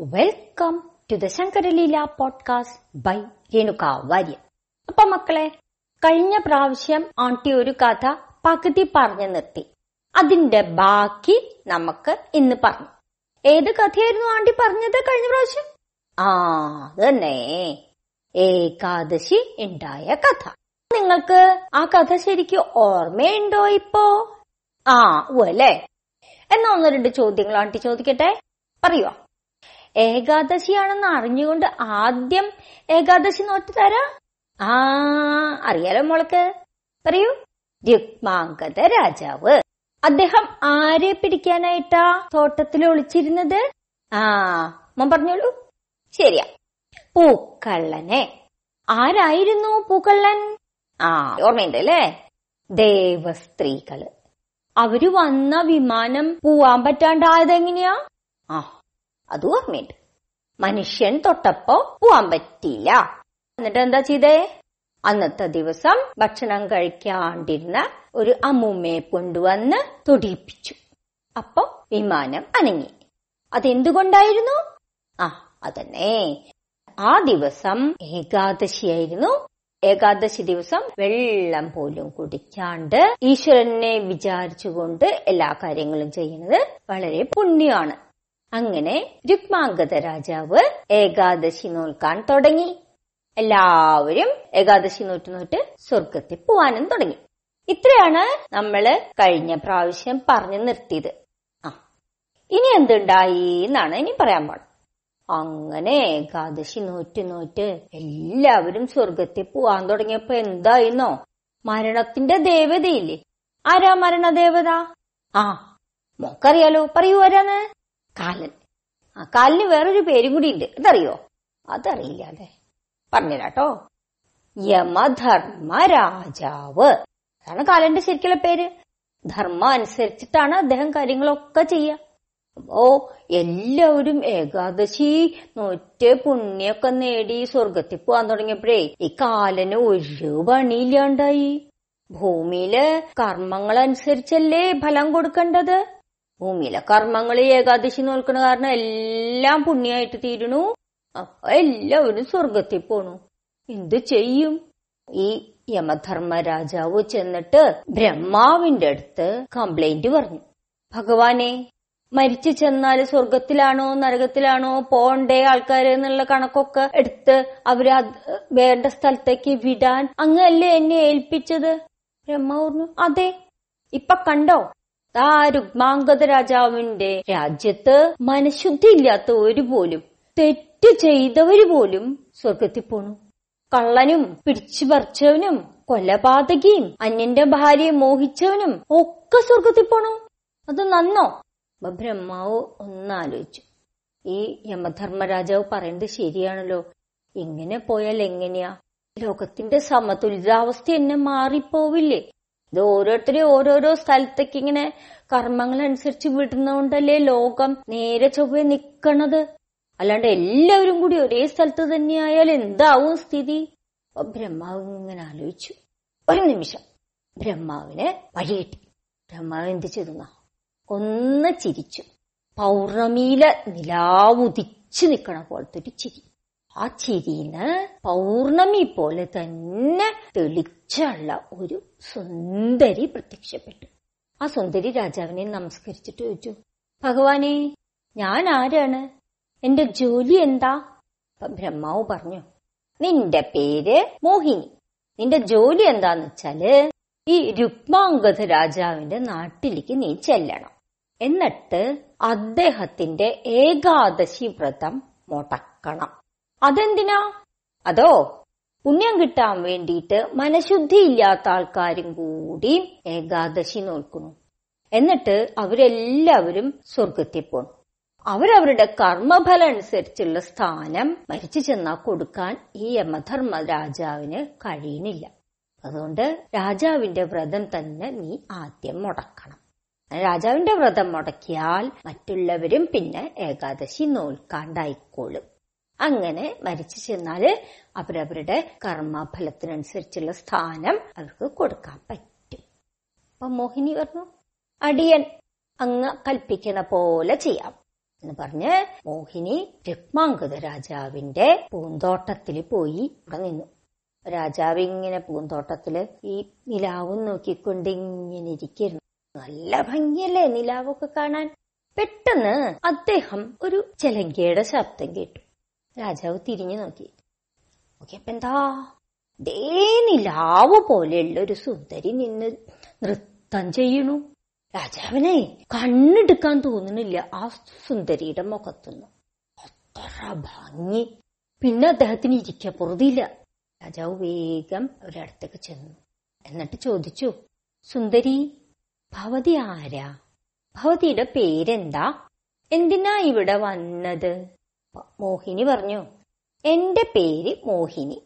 Welcome to the Shankaraleela podcast by Renuka Warrier അപ്പൊ മക്കളെ കഴിഞ്ഞ പ്രാവശ്യം ആണ്ടി ഒരു കഥ പകുതി പറഞ്ഞു നിർത്തി. അതിന്റെ ബാക്കി നമുക്ക് ഇന്ന് പറഞ്ഞു. ഏത് കഥയായിരുന്നു ആണ്ടി പറഞ്ഞത് കഴിഞ്ഞ പ്രാവശ്യം? ആ തന്നെ. ഏകാദശി ഉണ്ടായ കഥ. നിങ്ങൾക്ക് ആ കഥ ശരിക്കും ഓർമ്മയുണ്ടോ ഇപ്പോ? ആ ഓ അല്ലേ? എന്നാ ഒന്ന് രണ്ട് ചോദ്യങ്ങൾ ആണ്ടി ചോദിക്കട്ടെ. പറയുവോ. ഏകാദശിയാണെന്ന് അറിഞ്ഞുകൊണ്ട് ആദ്യം ഏകാദശി നോറ്റ് തരാ. ആ അറിയാലോ മോൾക്ക്? പറയൂ. രുക്മാങ്കത രാജാവ്. അദ്ദേഹം ആരെ പിടിക്കാനായിട്ടാ തോട്ടത്തിൽ ഒളിച്ചിരുന്നത്? ആ മോൻ പറഞ്ഞോളൂ. ശരിയാ. പൂക്കള്ളനെ. ആരായിരുന്നു പൂക്കള്ളൻ? ആ ഓർമ്മയുണ്ട് അല്ലേ ദേവസ്ത്രീകൾ. അവർ വന്ന വിമാനം പോവാൻ പറ്റാണ്ടായത് എങ്ങനെയാ ആ അത് ഓർമ്മയുണ്ട്. മനുഷ്യൻ തൊട്ടപ്പോ പോവാൻ പറ്റിയില്ല. എന്നിട്ട് എന്താ ചെയ്തേ? അന്നത്തെ ദിവസം ഭക്ഷണം കഴിക്കാണ്ടിരുന്ന ഒരു അമ്മൂമ്മയെ കൊണ്ടുവന്ന് തൊടിയിപ്പിച്ചു. അപ്പൊ വിമാനം അനങ്ങി. അതെന്തുകൊണ്ടായിരുന്നു? ആ അതന്നെ. ആ ദിവസം ഏകാദശിയായിരുന്നു. ഏകാദശി ദിവസം വെള്ളം പോലും കുടിക്കാണ്ട് ഈശ്വരനെ വിചാരിച്ചുകൊണ്ട് എല്ലാ കാര്യങ്ങളും ചെയ്യുന്നത് വളരെ പുണ്യമാണ്. അങ്ങനെ രുക്മാംഗത രാജാവ് ഏകാദശി നോൽക്കാൻ തുടങ്ങി. എല്ലാവരും ഏകാദശി നോറ്റ് നോറ്റ് സ്വർഗത്തിൽ പോവാനും തുടങ്ങി. ഇത്രയാണ് നമ്മൾ കഴിഞ്ഞ പ്രാവശ്യം പറഞ്ഞു നിർത്തിയത്. ആ ഇനി എന്തുണ്ടായി എന്നാണ് ഇനി പറയാൻ പാടും. അങ്ങനെ ഏകാദശി നോറ്റ് നോറ്റ് എല്ലാവരും സ്വർഗത്തിൽ പോവാൻ തുടങ്ങിയപ്പോ എന്തായിരുന്നോ മരണത്തിന്റെ ദേവതയില്ലേ? ആരാ മരണദേവത ആ മോക്കറിയാലോ? പറയൂ ആരാന്ന് കാലൻ. ആ കാലിന് വേറൊരു പേരും കൂടി ഉണ്ട്. അതറിയോ? അതറിയില്ല അല്ലേ? പറഞ്ഞുതരാട്ടോ. യമധർമ്മ രാജാവ് അതാണ് കാലന്റെ ശരിക്കുള്ള പേര്. ധർമ്മ അനുസരിച്ചിട്ടാണ് അദ്ദേഹം കാര്യങ്ങളൊക്കെ ചെയ്യുക. അപ്പോ എല്ലാവരും ഏകാദശി നോറ്റ് പുണ്യൊക്കെ നേടി സ്വർഗത്തിൽ പോവാൻ തുടങ്ങിയപ്പോഴേ ഈ കാലന് ഒരു പണിയില്ലാണ്ടായി. ഭൂമിയിലെ കർമ്മങ്ങൾ അനുസരിച്ചല്ലേ ഫലം കൊടുക്കേണ്ടത്? ഭൂമിയിലെ കർമ്മങ്ങൾ ഏകാദശി നോൽക്കണ കാരണം എല്ലാം പുണ്യായിട്ട് തീരണു. അപ്പൊ എല്ലാവരും സ്വർഗത്തിൽ പോണു. എന്തു ചെയ്യും? ഈ യമധർമ്മ രാജാവ് ചെന്നിട്ട് ബ്രഹ്മാവിന്റെ അടുത്ത് കംപ്ലൈന്റ് പറഞ്ഞു. ഭഗവാനെ മരിച്ചു ചെന്നാൽ സ്വർഗത്തിലാണോ നരകത്തിലാണോ പോണ്ടേ ആൾക്കാര് എന്നുള്ള കണക്കൊക്കെ എടുത്ത് അവർ വേണ്ട സ്ഥലത്തേക്ക് വിടാൻ അങ്ങല്ലേ എന്നെ ഏൽപ്പിച്ചത്? ബ്രഹ്മാവ് പറഞ്ഞു അതെ ഇപ്പൊ കണ്ടോ? ആ രാജാവിന്റെ രാജ്യത്ത് മനഃശുദ്ധി ഇല്ലാത്ത ഒരു പോലും തെറ്റ് ചെയ്തവര് പോലും സ്വർഗത്തിൽ പോണു. കള്ളനും പിടിച്ചു പറിച്ചവനും കൊലപാതകിയും അന്യന്റെ ഭാര്യയെ മോഹിച്ചവനും ഒക്കെ സ്വർഗത്തിൽ പോണു. അത് നന്നോ? ബ്രഹ്മാവ് ഒന്നാലോചിച്ചു. ഈ യമധർമ്മരാജാവ് പറയുന്നത് ശരിയാണല്ലോ. ഇങ്ങനെ പോയാൽ എങ്ങനെയാ? ലോകത്തിന്റെ സമതുലിതാവസ്ഥ എന്നെ മാറിപ്പോവില്ലേ? ഇത് ഓരോരുത്തരെ ഓരോരോ സ്ഥലത്തേക്ക് ഇങ്ങനെ കർമ്മങ്ങൾ അനുസരിച്ച് വിടുന്നോണ്ടല്ലേ ലോകം നേരെ ചൊവ്വേ നിക്കണത്? അല്ലാണ്ട് എല്ലാവരും കൂടി ഒരേ സ്ഥലത്ത് തന്നെയായാൽ എന്താവും സ്ഥിതി? ബ്രഹ്മാവ് ഇങ്ങനെ ആലോചിച്ചു. ഒരു നിമിഷം. ബ്രഹ്മാവിന് വഴികിട്ടി ബ്രഹ്മാവ് എന്ത് ചെയ്തു ഒന്ന് ചിരിച്ചു. പൗർണമിയിലെ നിലാവുദിച്ചു നിക്കണ പോലത്തെ ഒരു ചിരി. ആ ചിരിന്ന് പൗർണമി പോലെ തന്നെ തെളിച്ചുള്ള ഒരു സുന്ദരി പ്രത്യക്ഷപ്പെട്ടു. ആ സുന്ദരി രാജാവിനെ നമസ്കരിച്ചിട്ട് ചോദിച്ചു ഭഗവാനെ ഞാൻ ആരാണ്? എന്റെ ജോലി എന്താ? ബ്രഹ്മാവ് പറഞ്ഞു നിന്റെ പേര് മോഹിനി. നിന്റെ ജോലി എന്താന്ന് വെച്ചാൽ ഈ രുക്മാംഗത രാജാവിന്റെ നാട്ടിലേക്ക് നീ ചെല്ലണം. എന്നിട്ട് അദ്ദേഹത്തിന്റെ ഏകാദശി വ്രതം മുടക്കണം. അതെന്തിനാ? അതോ പുണ്യം കിട്ടാൻ വേണ്ടിയിട്ട് മനഃശുദ്ധി ഇല്ലാത്ത ആൾക്കാരും കൂടി ഏകാദശി നോൽക്കുന്നു. എന്നിട്ട് അവരെല്ലാവരും സ്വർഗത്തിൽ പോണു അവരവരുടെ കർമ്മഫലം അനുസരിച്ചുള്ള സ്ഥാനം മരിച്ചു ചെന്നാൽ കൊടുക്കാൻ ഈ യമധർമ്മ രാജാവിന് കഴിയുന്നില്ല. അതുകൊണ്ട് രാജാവിന്റെ വ്രതം തന്നെ നീ ആദ്യം മുടക്കണം. രാജാവിന്റെ വ്രതം മുടക്കിയാൽ മറ്റുള്ളവരും പിന്നെ ഏകാദശി നോൽക്കാണ്ടായിക്കോളും. അങ്ങനെ മരിച്ചു ചെന്നാൽ അവരവരുടെ കർമ്മഫലത്തിനനുസരിച്ചുള്ള സ്ഥാനം അവർക്ക് കൊടുക്കാൻ പറ്റും. അപ്പൊ മോഹിനി പറഞ്ഞു അടിയൻ അങ്ങ് കൽപ്പിക്കണ പോലെ ചെയ്യാം. എന്ന് പറഞ്ഞ് മോഹിനി രക്മാങ്കുത രാജാവിന്റെ പൂന്തോട്ടത്തിൽ പോയി ഇവിടെ നിന്നു. രാജാവ് ഇങ്ങനെ പൂന്തോട്ടത്തിൽ ഈ നിലാവും നോക്കിക്കൊണ്ട് ഇങ്ങനെ ഇരിക്കുന്നു നല്ല ഭംഗിയല്ലേ നിലാവൊക്കെ കാണാൻ? പെട്ടെന്ന് അദ്ദേഹം ഒരു ചെലങ്കയുടെ ശബ്ദം കേട്ടു. രാജാവ് തിരിഞ്ഞു നോക്കി നോക്കിയപ്പോ എന്താ? ദേ നിലാവ് പോലെയുള്ള ഒരു സുന്ദരി നിന്ന് നൃത്തം ചെയ്യണു. രാജാവിനെ കണ്ണെടുക്കാൻ തോന്നുന്നില്ല ആ സുന്ദരിയുടെ മുഖത്തുനിന്ന്. അത്ര ഭംഗി. പിന്നെ അദ്ദേഹത്തിന് ഇരിക്കപ്പുറതില്ല രാജാവ് വേഗം ഒരിടത്തേക്ക് ചെന്നു. എന്നിട്ട് ചോദിച്ചു സുന്ദരി ഭവതി ആരാ? ഭവതിയുടെ പേരെന്താ? എന്തിനാ ഇവിടെ വന്നത്? മോഹിനി പറഞ്ഞു എന്റെ പേര് മോഹിനി.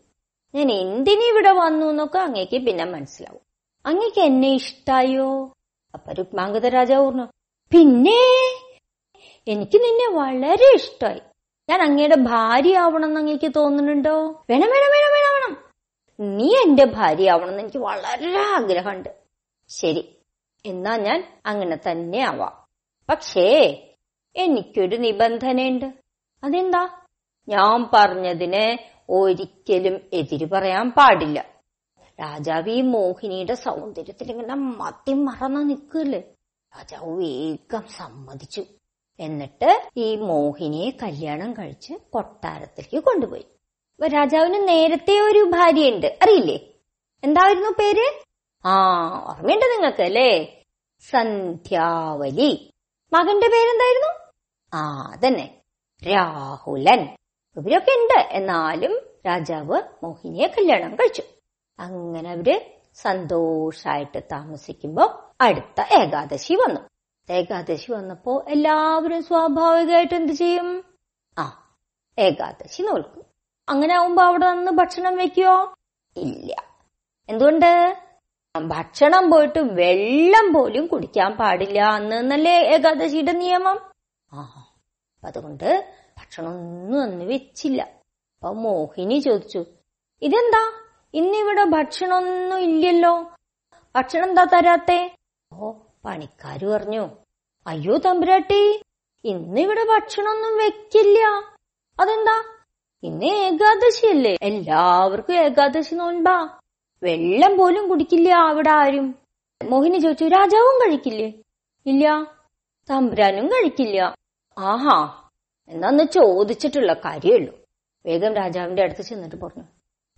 ഞാൻ എന്തിനു ഇവിടെ വന്നു എന്നൊക്കെ അങ്ങേക്ക് പിന്നെ മനസ്സിലാവും. അങ്ങേക്ക് എന്നെ ഇഷ്ടായോ? അപ്പൊ രുക്മാങ്കത രാജാവ് പറഞ്ഞു പിന്നെ? എനിക്ക് നിന്നെ വളരെ ഇഷ്ടമായി ഞാൻ അങ്ങയുടെ ഭാര്യ ആവണം എന്ന് അങ്ങേക്ക് തോന്നുന്നുണ്ടോ? വേണം വേണം വേണം വേണം വേണം. നീ എന്റെ ഭാര്യ ആവണം എന്ന് എനിക്ക് വളരെ ആഗ്രഹമുണ്ട്. ശരി. എന്നാ ഞാൻ അങ്ങനെ തന്നെ ആവാം. പക്ഷേ എനിക്കൊരു നിബന്ധനയുണ്ട്. അതെന്താ? ഞാൻ പറഞ്ഞതിന് ഒരിക്കലും എതിര് പറയാൻ പാടില്ല. രാജാവ് ഈ മോഹിനിയുടെ സൗന്ദര്യത്തിൽ ഇങ്ങനെ മദ്യം മറന്ന നിൽക്കല്ലേ രാജാവ് വേഗം സമ്മതിച്ചു. എന്നിട്ട് ഈ മോഹിനിയെ കല്യാണം കഴിച്ച് കൊട്ടാരത്തിലേക്ക് കൊണ്ടുപോയി. അപ്പൊ രാജാവിന് നേരത്തെ ഒരു ഭാര്യയുണ്ട്. അറിയില്ലേ? എന്തായിരുന്നു പേര്? ആ ഓർമ്മയുണ്ട് നിങ്ങൾക്ക് അല്ലേ? സന്ധ്യാവലി. മകന്റെ പേരെന്തായിരുന്നു? ആ അതന്നെ. രാഹുലൻ. ഇവരൊക്കെ ഉണ്ട്. എന്നാലും രാജാവ് മോഹിനിയെ കല്യാണം കഴിച്ചു. അങ്ങനെ അവർ സന്തോഷായിട്ട് താമസിക്കുമ്പോ അടുത്ത ഏകാദശി വന്നു. ഏകാദശി വന്നപ്പോ എല്ലാവരും സ്വാഭാവികമായിട്ട് എന്ത് ചെയ്യും? ആ ഏകാദശി നോൽക്കും. അങ്ങനെ ആവുമ്പോ അവിടെ നിന്ന് ഭക്ഷണം വെക്കുവോ? ഇല്ല. എന്തുകൊണ്ട്? ഭക്ഷണം പോയിട്ട് വെള്ളം പോലും കുടിക്കാൻ പാടില്ല അന്ന് എന്നല്ലേ ഏകാദശിയുടെ നിയമം? ആ അതുകൊണ്ട് ഭക്ഷണമൊന്നും അന്ന് വെച്ചില്ല. അപ്പൊ മോഹിനി ചോദിച്ചു ഇതെന്താ? ഇന്നിവിടെ ഭക്ഷണമൊന്നും ഇല്ലല്ലോ. ഭക്ഷണം എന്താ തരാത്തെ? ഓ പണിക്കാര് പറഞ്ഞു അയ്യോ തമ്പുരാട്ടി ഇന്നിവിടെ ഭക്ഷണമൊന്നും വെക്കില്ല. അതെന്താ? ഇന്ന് ഏകാദശിയല്ലേ? എല്ലാവർക്കും ഏകാദശി നോൻപാ. വെള്ളം പോലും കുടിക്കില്ല അവിടെ ആരും. മോഹിനി ചോദിച്ചു രാജാവും കഴിക്കില്ലേ? ഇല്ല തമ്പുരാനും കഴിക്കില്ല. ആഹാ. എന്നാന്ന് ചോദിച്ചിട്ടുള്ള കാര്യമുള്ളൂ വേഗം രാജാവിന്റെ അടുത്ത് ചെന്നിട്ട് പറഞ്ഞു.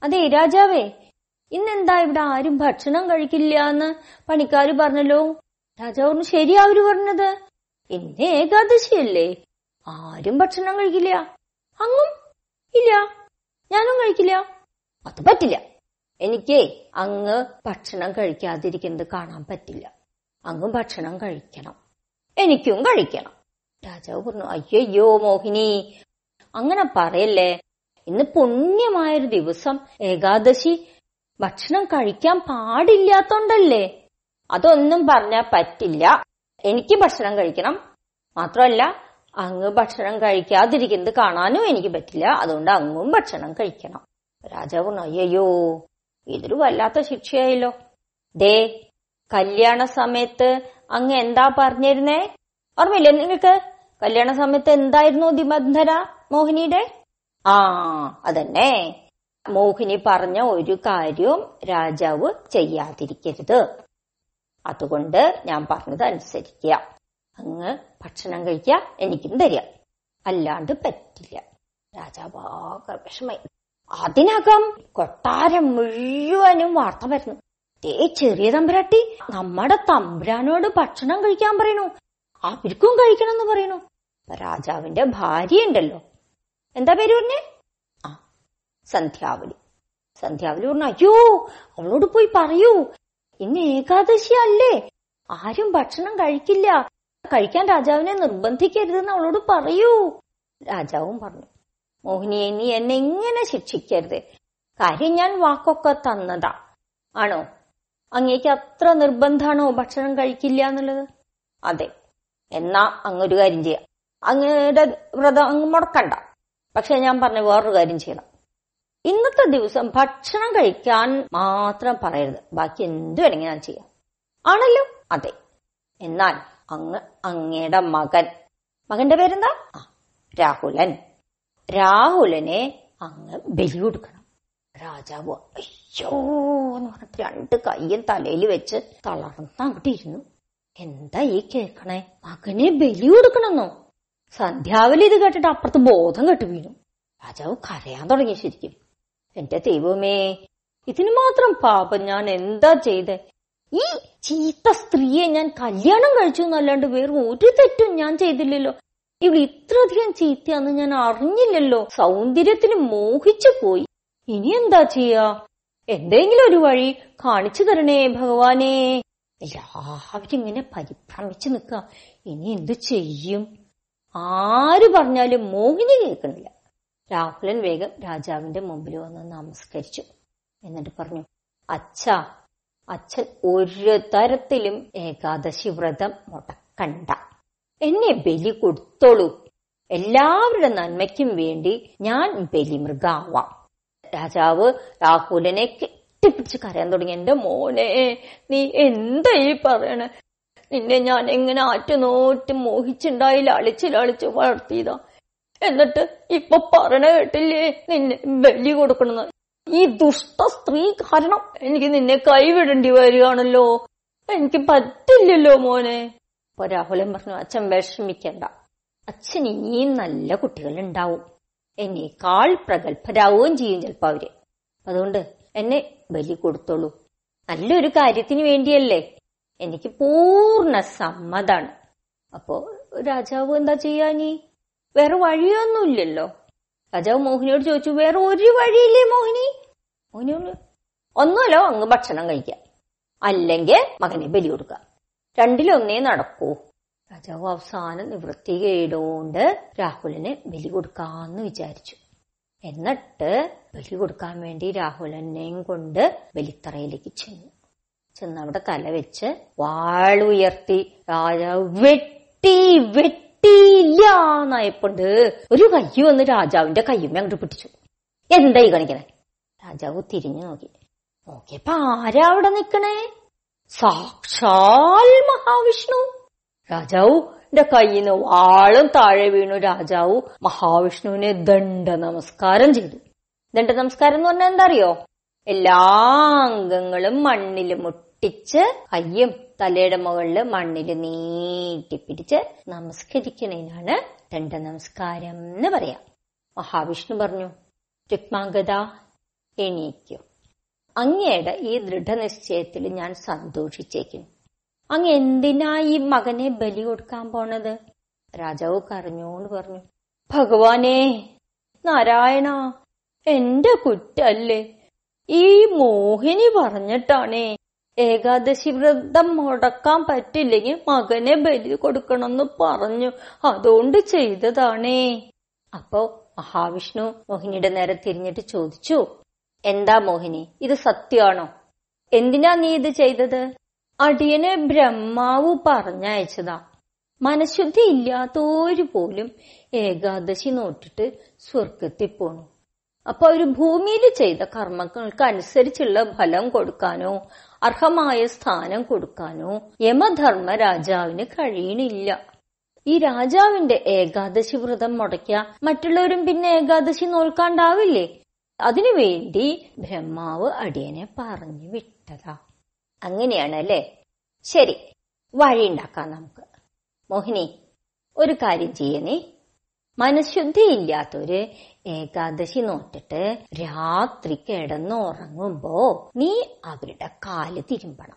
അതെ രാജാവേ ഇന്നെന്താ ഇവിടെ ആരും ഭക്ഷണം കഴിക്കില്ല എന്ന് പണിക്കാര് പറഞ്ഞല്ലോ? രാജാവ് പറഞ്ഞു ശരിയാ അവർ പറഞ്ഞത്. ഇന്ന് ഏകാദശിയല്ലേ? ആരും ഭക്ഷണം കഴിക്കില്ല. അങ്ങും ഇല്ല. ഞാനും കഴിക്കില്ല. അത് പറ്റില്ല. എനിക്ക് അങ്ങ് ഭക്ഷണം കഴിക്കാതിരിക്കുന്നത് കാണാൻ പറ്റില്ല. അങ്ങും ഭക്ഷണം കഴിക്കണം. എനിക്കും കഴിക്കണം. രാജാവ് പറഞ്ഞു അയ്യോ മോഹിനി അങ്ങനെ പറയല്ലേ? ഇന്ന് പുണ്യമായൊരു ദിവസം. ഏകാദശി. ഭക്ഷണം കഴിക്കാൻ പാടില്ലാത്തോണ്ടല്ലേ? അതൊന്നും പറഞ്ഞാ പറ്റില്ല. എനിക്ക് ഭക്ഷണം കഴിക്കണം. മാത്രമല്ല അങ്ങ് ഭക്ഷണം കഴിക്കാതിരിക്കുന്നത് കാണാനും എനിക്ക് പറ്റില്ല. അതുകൊണ്ട് അങ്ങും ഭക്ഷണം കഴിക്കണം. രാജാവ് അയ്യോ ഇതൊരു വല്ലാത്ത ശിക്ഷയായല്ലോ. ദേ കല്യാണ സമയത്ത് അങ്ങ് എന്താ പറഞ്ഞിരുന്നേ? ഓർമ്മയില്ലേ നിങ്ങൾക്ക് കല്യാണ സമയത്ത് എന്തായിരുന്നു നിബന്ധന മോഹിനിയുടെ? ആ അതന്നെ. മോഹിനി പറഞ്ഞ ഒരു കാര്യവും രാജാവ് ചെയ്യാതിരിക്കരുത്. അതുകൊണ്ട് ഞാൻ പറഞ്ഞത് അനുസരിക്കുക അങ്ങ് ഭക്ഷണം കഴിക്കുക എനിക്കും തരിക. അല്ലാണ്ട് പറ്റില്ല. രാജാവ് ആകെ വിഷമായി അതിനകം കൊട്ടാരം മുഴുവനും വാർത്ത വരുന്നു. ദേ ചെറിയ തമ്പുരാട്ടി നമ്മുടെ തമ്പുരാനോട് ഭക്ഷണം കഴിക്കാൻ പറയണു. അവർക്കും കഴിക്കണം എന്ന് പറയണു രാജാവിന്റെ ഭാര്യ ഉണ്ടല്ലോ. എന്താ പേര് പറഞ്ഞേ? ആ സന്ധ്യാവലി. സന്ധ്യാവലി പറഞ്ഞു അയ്യോ അവളോട് പോയി പറയൂ. ഇന്ന് ഏകാദശി അല്ലേ? ആരും ഭക്ഷണം കഴിക്കില്ല. കഴിക്കാൻ രാജാവിനെ നിർബന്ധിക്കരുതെന്ന് അവളോട് പറയൂ. രാജാവും പറഞ്ഞു മോഹിനിയെ നീ എന്നെ ഇങ്ങനെ ശിക്ഷിക്കരുത്. കാര്യം ഞാൻ വാക്കൊക്കെ തന്നതാ. ആണോ? അങ്ങേക്ക് അത്ര നിർബന്ധാണോ ഭക്ഷണം കഴിക്കില്ല എന്നുള്ളത്? അതെ എന്നാ അങ്ങൊരു കാര്യം ചെയ്യാം. അങ്ങയുടെ വ്രതം അങ്ങ് മുടക്കണ്ട. പക്ഷെ ഞാൻ പറഞ്ഞ വേറൊരു കാര്യം ചെയ്യണം. ഇന്നത്തെ ദിവസം ഭക്ഷണം കഴിക്കാൻ മാത്രം പറയരുത്. ബാക്കി എന്ത് വേണമെങ്കിൽ ഞാൻ ചെയ്യാം. ആണല്ലോ? അതെ. എന്നാൽ അങ്ങ് അങ്ങയുടെ മകൻ. മകന്റെ പേരെന്താ? രാഹുലൻ. രാഹുലനെ അങ്ങ് ബലി കൊടുക്കണം. രാജാവ് അയ്യോ എന്ന് പറഞ്ഞിട്ട് രണ്ട് കയ്യും തലയിൽ വെച്ച് തളർന്ന് അങ്ങോട്ട് ഇരുന്നു. എന്താ ഈ കേക്കണേ മകനെ ബലി കൊടുക്കണമെന്നോ? സന്ധ്യാവലി ഇത് കേട്ടിട്ട് അപ്പുറത്ത് ബോധം കെട്ടു വീണു രാജാവ് കരയാൻ തുടങ്ങി ശരിക്കും. എന്റെ ദൈവമേ ഇതിന് മാത്രം പാപം ഞാൻ എന്താ ചെയ്തേ? ഈ ചീത്ത സ്ത്രീയെ ഞാൻ കല്യാണം കഴിച്ചു എന്നല്ലാണ്ട് വേറെ ഒരു തെറ്റും ഞാൻ ചെയ്തില്ലല്ലോ. ഇവിടെ ഇത്രയധികം ചീത്തയാന്ന് ഞാൻ അറിഞ്ഞില്ലല്ലോ. സൗന്ദര്യത്തിന് മോഹിച്ചു പോയി. ഇനി എന്താ ചെയ്യാ? എന്തെങ്കിലും ഒരു വഴി കാണിച്ചു തരണേ ഭഗവാനേ. എല്ലാവരും ഇങ്ങനെ പരിഭ്രമിച്ചു നിൽക്കുക ഇനി എന്തു ചെയ്യും? ആര് പറഞ്ഞാലും മോഹിനി കേൾക്കണില്ല രാഹുലൻ വേഗം രാജാവിന്റെ മുമ്പിൽ വന്ന് നമസ്കരിച്ചു. എന്നിട്ട് പറഞ്ഞു അച്ഛ അച്ഛൻ ഒരു തരത്തിലും ഏകാദശി വ്രതം മുടക്കണ്ട. എന്നെ ബലി കൊടുത്തോളൂ. എല്ലാവരുടെ നന്മയ്ക്കും വേണ്ടി ഞാൻ ബലിമൃഗാവാം. രാജാവ് രാഹുലനെ കെട്ടിപ്പിടിച്ച് കരയാൻ തുടങ്ങി. എന്റെ മോനെ നീ എന്താ ഈ പറയണേ? നിന്നെ ഞാൻ എങ്ങനെ ആറ്റുനോറ്റ് മോഹിച്ചുണ്ടായി ലാളിച്ച് ലാളിച്ച് വളർത്തിയതാ? എന്നിട്ട് ഇപ്പൊ പറയണ കേട്ടില്ലേ നിന്നെ ബലി കൊടുക്കണമെന്ന് ഈ ദുഷ്ട സ്ത്രീ കാരണം എനിക്ക് നിന്നെ കൈവിടേണ്ടി വരികയാണല്ലോ. എനിക്ക് പറ്റില്ലല്ലോ മോനെ. അപ്പൊ രാഹുലൻ പറഞ്ഞു അച്ഛൻ വിഷമിക്കണ്ട. അച്ഛൻ ഇനിയും നല്ല കുട്ടികൾ ഉണ്ടാവും എന്നേക്കാൾ പ്രഗത്ഭരാവുകയും ചെയ്യും ചിലപ്പോ അവർ. അതുകൊണ്ട് എന്നെ ബലി കൊടുത്തോളൂ നല്ലൊരു കാര്യത്തിന് വേണ്ടിയല്ലേ? എനിക്ക് പൂർണ സമ്മതാണ്. അപ്പോ രാജാവ് എന്താ ചെയ്യാനി വേറെ വഴിയൊന്നുമില്ലല്ലോ. രാജാവ് മോഹിനിയോട് ചോദിച്ചു വേറെ ഒരു വഴിയില്ലേ മോഹിനി? മോഹിനി ഒന്നുമല്ലോ അങ്ങ് ഭക്ഷണം കഴിക്കാം. അല്ലെങ്കിൽ മകനെ ബലി കൊടുക്കുക രണ്ടിലൊന്നേ നടക്കൂ. രാജാവ് അവസാനം നിവൃത്തികേടുകൊണ്ട് രാഹുലിന് ബലി കൊടുക്കാന്ന് വിചാരിച്ചു. എന്നിട്ട് ബലി കൊടുക്കാൻ വേണ്ടി രാഹുലനെയും കൊണ്ട് ബലിത്തറയിലേക്ക് ചെന്നു. ചെന്ന് അവിടെ തല വെച്ച് വാളുയർത്തി രാജാവ് വെട്ടി വെട്ടിയില്ല എന്നായപ്പോണ്ട് ഒരു കൈ വന്ന് രാജാവിന്റെ കയ്യും അങ്ങോട്ട് പിടിച്ചു. എന്താ ഈ കാണിക്കണേ? രാജാവ് തിരിഞ്ഞു നോക്കി. നോക്കിയപ്പോ ആരാ അവിടെ നിക്കണേ? സാക്ഷാൽ മഹാവിഷ്ണു. രാജാവുന്റെ കയ്യിൽ നിന്ന് വാളും താഴെ വീണു. രാജാവ് മഹാവിഷ്ണുവിനെ ദണ്ഡ നമസ്കാരം ചെയ്തു. ദണ്ഡ നമസ്കാരം എന്ന് പറഞ്ഞാൽ എന്താ അറിയോ എല്ലാ അംഗങ്ങളും മണ്ണിൽ മുട്ടിച്ച് കയ്യും തലയുടെ മുകളിൽ മണ്ണിൽ നീട്ടിപ്പിടിച്ച് നമസ്കരിക്കണേനാണ് ദണ്ഡ നമസ്കാരം എന്ന് പറയാം. മഹാവിഷ്ണു പറഞ്ഞു രുക്മാംഗത എണീക്കൂ. അങ്ങയുടെ ഈ ദൃഢനിശ്ചയത്തിൽ ഞാൻ സന്തോഷിച്ചേക്കുന്നു അങ്ങ് എന്തിനാ ഈ മകനെ ബലി കൊടുക്കാൻ പോണത്? രാജാവ് കരഞ്ഞോണ്ട് പറഞ്ഞു ഭഗവാനെ നാരായണ എന്റെ കുറ്റല്ലേ? ഈ മോഹിനി പറഞ്ഞിട്ടാണേ. ഏകാദശി വ്രതം മുടക്കാൻ പറ്റില്ലെങ്കിൽ മകനെ ബലി കൊടുക്കണമെന്ന് പറഞ്ഞു. അതുകൊണ്ട് ചെയ്തതാണേ. അപ്പോ മഹാവിഷ്ണു മോഹിനിയുടെ നേരെ തിരിഞ്ഞിട്ട് ചോദിച്ചു എന്താ മോഹിനി ഇത് സത്യമാണോ? എന്തിനാ നീ ഇത് ചെയ്തത്? അടിയനെ ബ്രഹ്മാവ് പറഞ്ഞയച്ചതാ. മനഃശുദ്ധി ഇല്ലാത്തോരു പോലും ഏകാദശി നോട്ടിട്ട് സ്വർഗത്തിൽ പോണു. അപ്പൊ ഒരു ഭൂമിയിൽ ചെയ്ത കർമ്മങ്ങൾക്ക് അനുസരിച്ചുള്ള ഫലം കൊടുക്കാനോ അർഹമായ സ്ഥാനം കൊടുക്കാനോ യമധർമ്മ രാജാവിന് കഴിയണില്ല. ഈ രാജാവിന്റെ ഏകാദശി വ്രതം മുടക്കിയ മറ്റുള്ളവരും പിന്നെ ഏകാദശി നോൽക്കാണ്ടാവില്ലേ? അതിനുവേണ്ടി ബ്രഹ്മാവ് അടിയനെ പറഞ്ഞു വിട്ടതാ. അങ്ങനെയാണല്ലേ? ശരി വഴി ഉണ്ടാക്കാം നമുക്ക്. മോഹിനി ഒരു കാര്യം ചെയ്യണേ. മനഃശുദ്ധിയില്ലാത്തൊരു ഏകാദശി നോറ്റിട്ട് രാത്രി കിടന്നുറങ്ങുമ്പോ നീ അവരുടെ കാൽ തിരുമ്പണം.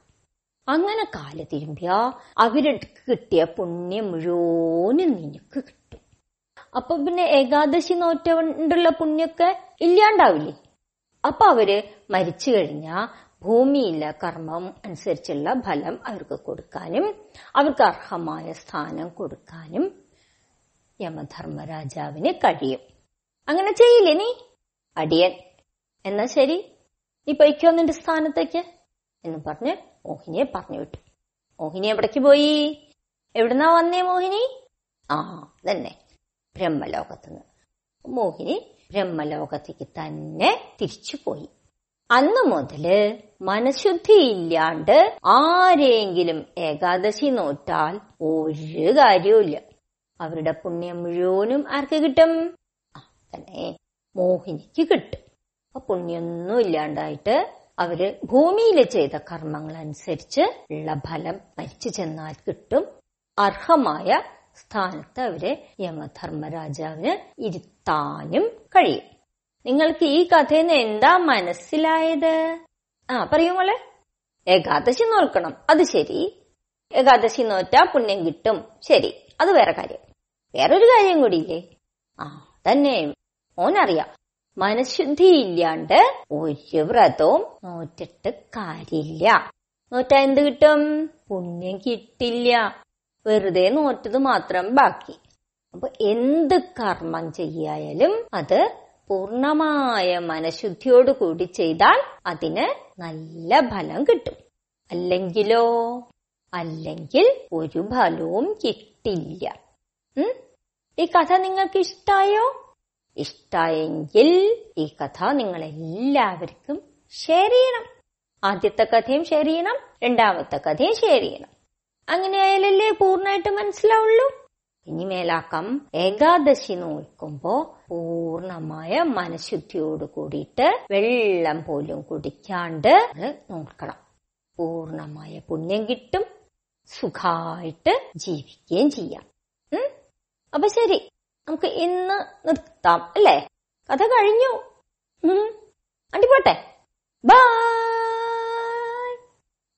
അങ്ങനെ കാൽ തിരുമ്പിയ അവർക്ക് കിട്ടിയ പുണ്യം മുഴുവനും നിനക്ക് കിട്ടും. അപ്പൊ പിന്നെ ഏകാദശി നോറ്റുകൊണ്ടുള്ള പുണ്യൊക്കെ ഇല്ലാണ്ടാവില്ലേ? അപ്പൊ അവർ മരിച്ചു കഴിഞ്ഞാ ഭൂമിയിലെ കർമ്മം അനുസരിച്ചുള്ള ഫലം അവർക്ക് കൊടുക്കാനും അവർക്ക് അർഹമായ സ്ഥാനം കൊടുക്കാനും യമധർമ്മരാജാവിന് കഴിയും. അങ്ങനെ ചെയ്യില്ലേ നീ? അടിയൻ. എന്നാ ശരി. നീ പൊയ്ക്കോ നിന്റെ സ്ഥാനത്തേക്ക്? എന്ന് പറഞ്ഞ് മോഹിനിയെ പറഞ്ഞു വിട്ടു. മോഹിനി എവിടേക്ക് പോയി? എവിടുന്നാ വന്നേ മോഹിനി? ആ തന്നെ ബ്രഹ്മലോകത്തുനിന്ന്. മോഹിനി ബ്രഹ്മലോകത്തേക്ക് തന്നെ തിരിച്ചു പോയി. അന്ന് മുതൽ മനഃശുദ്ധി ഇല്ലാണ്ട് ആരെങ്കിലും ഏകാദശി നോറ്റാൽ ഒരു കാര്യവുമില്ല. അവരുടെ പുണ്യം മുഴുവനും ആർക്ക് കിട്ടും? തന്നെ മോഹിനിക്ക് കിട്ടും. അപ്പൊ പുണ്യൊന്നും ഇല്ലാണ്ടായിട്ട് അവർ ഭൂമിയിൽ ചെയ്ത കർമ്മങ്ങൾ അനുസരിച്ച് ഉള്ള ഫലം മരിച്ചു ചെന്നാൽ കിട്ടും. അർഹമായ സ്ഥാനത്ത് അവരെ യമധർമ്മരാജാവിന് ഇരുത്താനും കഴിയും. നിങ്ങൾക്ക് ഈ കഥയിൽ നിന്ന് എന്താ മനസ്സിലായത്? ആ പറയൂ മോളെ. ഏകാദശി നോക്കണം അത് ശരി. ഏകാദശി നോറ്റാ പുണ്യം കിട്ടും. ശരി. അത് വേറെ കാര്യം. വേറൊരു കാര്യം കൂടിയില്ലേ? ആ. തന്നെ. ഓനറിയാം മനഃശുദ്ധി ഇല്ലാണ്ട് ഒരു വ്രതവും നോറ്റിട്ട് കാര്യമില്ല. നോറ്റാ എന്ത് കിട്ടും. പുണ്യം കിട്ടില്ല. വെറുതെ നോറ്റത് മാത്രം ബാക്കി. അപ്പൊ എന്ത് കർമ്മം ചെയ്യായാലും അത് പൂർണമായ മനഃശുദ്ധിയോട് കൂടി ചെയ്താൽ അതിന് നല്ല ഫലം കിട്ടും. അല്ലെങ്കിലോ? അല്ലെങ്കിൽ ഒരു ഫലവും കിട്ടില്ല. ഉം? ഈ കഥ നിങ്ങൾക്ക് ഇഷ്ടായോ ഇഷ്ടായെങ്കിൽ ഈ കഥ നിങ്ങൾ എല്ലാവർക്കും ഷെയർ ചെയ്യണം. ആദ്യത്തെ കഥയും ഷെയർ ചെയ്യണം രണ്ടാമത്തെ കഥയും ഷെയർ ചെയ്യണം. അങ്ങനെയായാലല്ലേ പൂർണമായിട്ട് മനസ്സിലാവുള്ളൂ? ഇനി മേലാക്കം ഏകാദശി നോക്കുമ്പോ പൂർണമായ മനഃശുദ്ധിയോട് കൂടിയിട്ട് വെള്ളം പോലും കുടിക്കാണ്ട് നോക്കണം പൂർണമായ പുണ്യം കിട്ടും. സുഖമായിട്ട് ജീവിക്കുകയും ചെയ്യാം. ഉം? അപ്പൊ ശരി നമുക്ക് ഇന്ന് നിർത്താം അല്ലേ? കഥ കഴിഞ്ഞു. ഉം. അണ്ടി പോട്ടെ. ബൈ